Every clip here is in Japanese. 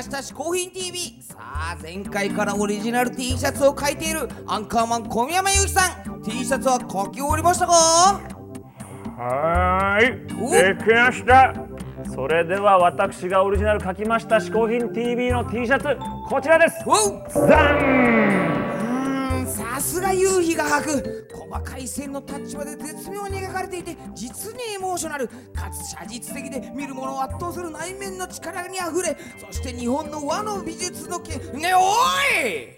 ました嗜好品 TV さあ前回からオリジナル T シャツを描いている。アンカーマン小宮山由紀さん。T シャツは描き終わりましたか？はーおいできました。それでは私がオリジナル書きました嗜好品 TV の T シャツこちらです。ザンさすが夕日が吐く。細かい線のタッチまで絶妙に描かれていて実にエモーショナル。かつ写実的で見る者を圧倒する内面の力にあふれそして日本の和の美術のけねおい！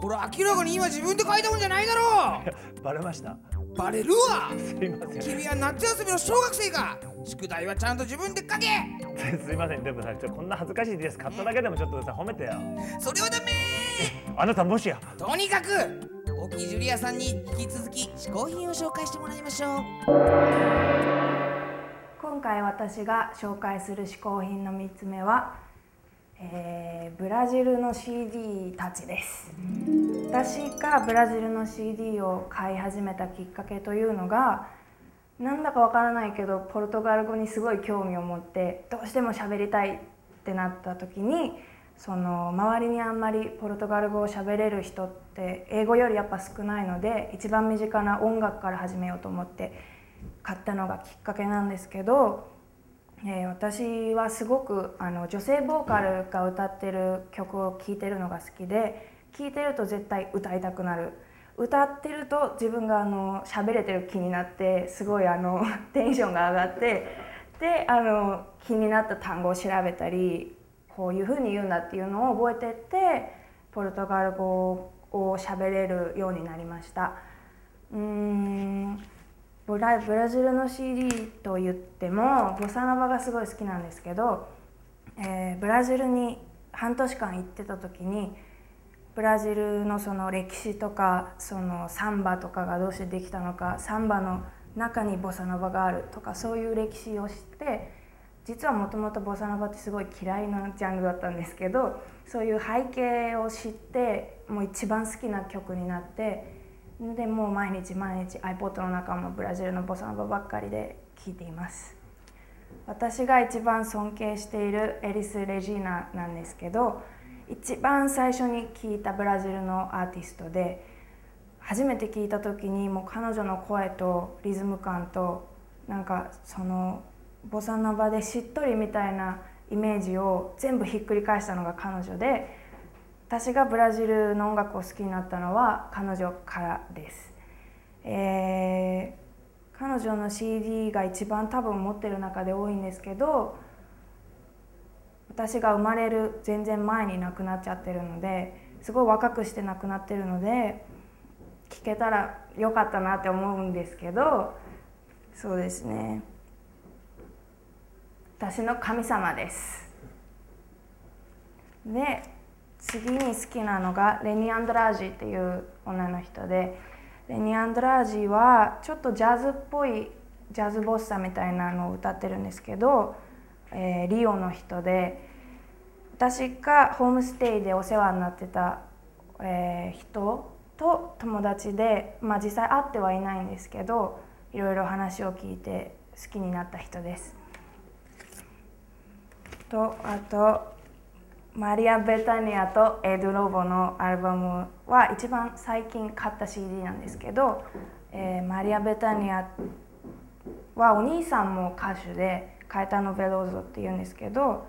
これ明らかに今自分で描いたもんじゃないだろ！バレました？うバレるわ！すいません。君は夏休みの小学生か！宿題はちゃんと自分で書け！すいません。でもさちょこんな恥ずかしいです。買っただけでもちょっとさ褒めてよ。それはダメあなたもしや？とにかく沖ジュリアさんに引き続き嗜好品を紹介してもらいましょう。今回私が紹介する嗜好品の3つ目は、えーブラジルの CD たちです。私がブラジルの CD を買い始めたきっかけというのがなんだかわからないけどポルトガル語にすごい興味を持ってどうしても喋りたいってなった時にその周りにあんまりポルトガル語を喋れる人って英語よりやっぱ少ないので一番身近な音楽から始めようと思って買ったのがきっかけなんですけど、えー私はすごくあの女性ボーカルが歌ってる曲を聴いてるのが好きで聴いてると絶対歌いたくなる。歌ってると自分があの喋れてる気になってすごいあの テンションが上がってであの気になった単語を調べたりこういうふうに言うんだっていうのを覚えてってポルトガル語を喋れるようになりました。うーんブラブラジルの CD と言ってもボサノバがすごい好きなんですけど、えーブラジルに半年間行ってた時にブラジルのその歴史とかそのサンバとかがどうしてできたのかサンバの中にボサノバがあるとかそういう歴史を知って実はもともとボサノバってすごい嫌いなジャンルだったんですけどそういう背景を知ってもう一番好きな曲になってでもう毎日毎日 iPod の中もブラジルのボサノバばっかりで聴いています。私が一番尊敬しているエリス・レジーナなんですけど一番最初に聴いたブラジルのアーティストで初めて聞いた時にもう彼女の声とリズム感となんかそのボサノバでしっとりみたいなイメージを全部ひっくり返したのが彼女で私がブラジルの音楽を好きになったのは彼女からです、えー彼女の CD が一番多分持ってる中で多いんですけど私が生まれる全然前に亡くなっちゃってるのですごい若くして亡くなってるので聞けたらよかったなって思うんですけどそうですね。私の神様ですで次に好きなのがレニ・アンドラージーっていう女の人でレニ・アンドラージーはちょっとジャズっぽいジャズボッサみたいなのを歌ってるんですけど、えーリオの人で私がホームステイでお世話になってた、えー人と友達で、まあ、実際会ってはいないんですけどいろいろ話を聞いて好きになった人です。とあとマリア・ベタニアとエド・ロボのアルバムは一番最近買った CD なんですけど、えーマリア・ベタニアはお兄さんも歌手でカエタノ・ベローゾっていうんですけど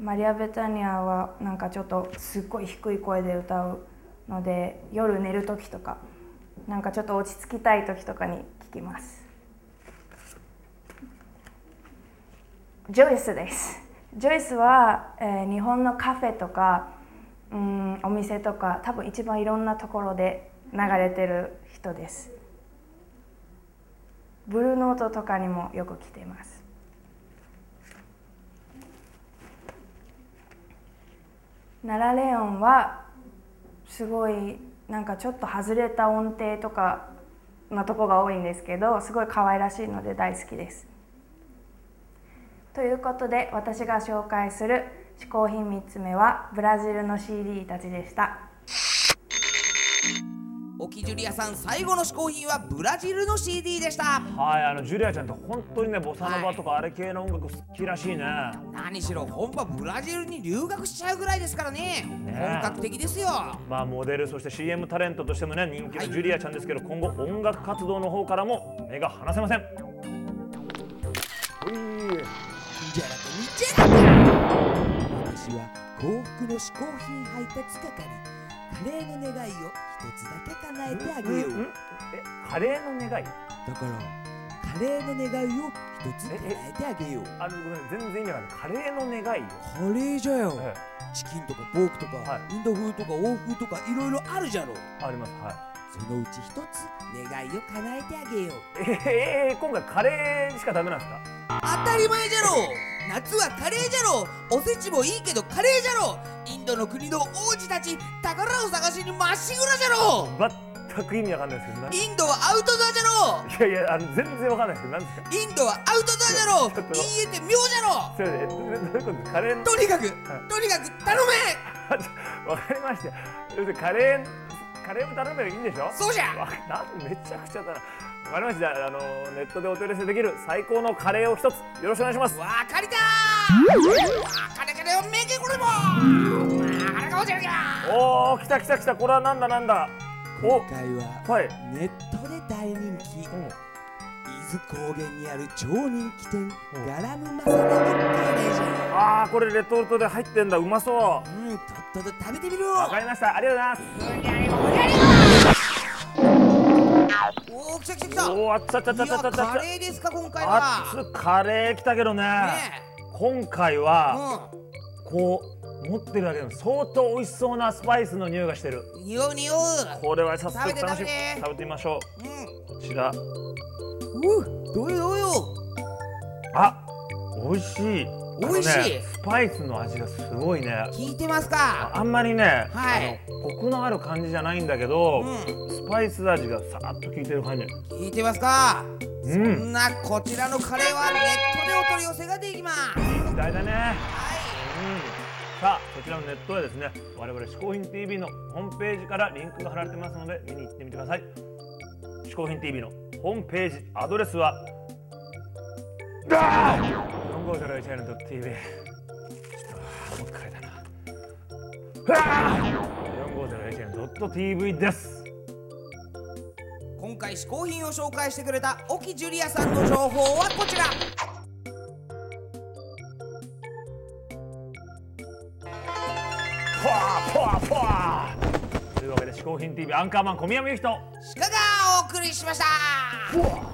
マリア・ベタニアはなんかちょっとすっごい低い声で歌うので夜寝る時とかなんかちょっと落ち着きたい時とかに聞きます。ジョイスです。ジョイスは、えー日本のカフェとかうんお店とか多分一番いろんなところで流れてる人です。ブルーノートとかにもよく来てます。ナラレオンはすごいなんかちょっと外れた音程とかなとこが多いんですけどすごい可愛らしいので大好きです。ということで私が紹介する嗜好品3つ目はブラジルの CD たちでした。沖ジュリアさん最後の嗜好品はブラジルの CD でした。はいあのジュリアちゃんって本当にねボサノバとかあれ系の音楽好きらしいね、何しろ本場ブラジルに留学しちゃうぐらいですからね。本格的ですよ。まあモデルそして CM タレントとしてもね人気のジュリアちゃんですけど、今後音楽活動の方からも目が離せませんじゃなくにじゃなく私は幸福の嗜好品配達係。カレーの願いを一つだけ叶えてあげよう。んえカレーの願い？だからカレーの願いを一つ叶えてあげよう。あごめん全然意味わかんない。カレーの願いよ。カレーじゃよ。えチキンとかポークとか、はインド風とか欧風とかいろいろあるじゃろありますはそのうち一つ願いを叶えてあげよう。いええー、今回カレーしかダメなんですか？当たり前じゃろ。夏はカレーじゃろ。おせちもいいけどカレーじゃろ。インドの国の王子たち宝を探しにまっしぐらじゃろ。全く意味わかんないですけどな。インドはアウトドアじゃろ。いやいやあの全然わかんないです。けど何ですかインドはアウトドアじゃろ。ちょっといいえって妙じゃろ。それでえどどういうこと？ですカレーの。とにかくとにかく頼め。わかりました。カレーカレーを頼めばいいんでしょ？そうじゃ。わなんめちゃくちゃだなわかりました。あのネットでお取り寄せできる最高のカレーを一つ。よろしくお願いします。わかりたー。わかれかれをめけこれもわかるかもしれんがおお来た来た来た。これはなんだなんだ。お今回ははい。ネットで大人気。伊豆高原にある超人気店ガラムマサラのカレーじゃ。あーこれレトルトで入ってんだ。うまそう。うんとっとと食べてみろ。わかりました。ありがとうございおお来た来た来たおおあっちゃっちゃっちゃっカレーですか今回あは。っつカレー来たけどね。ね今回えはうこう持ってるだけでも相当美味しそうなスパイスの匂いがしてる。ん匂う匂う。これは早速食べて楽しみ。食べて食べてみましょう。ん。うこちら。うどうよどうよ。あ美味しい美味しい。ねスパイスの味がすごいね。聞いてますか？あんまりね、はい。コクのある感じじゃないんだけど、うスパイス味がさーっと効いてる感じ。聞いてますか？うそんんなこちらのカレーはネットでお取り寄せができます。いい時代だね。はうん。さあこちらのネットはですね我々嗜好品 TV のホームページからリンクが貼られてますので見に行ってみてください。嗜好品 TV のホームページアドレスはだー 4501N.tv ちょっともう一回だな。4501N.tv です。今回嗜好品を紹介してくれた沖ジュリアさんの情報はこちら。ポワーポワーポワ。ーというわけで嗜好品 TV アンカーマン小宮山由紀と。鹿がお送りしました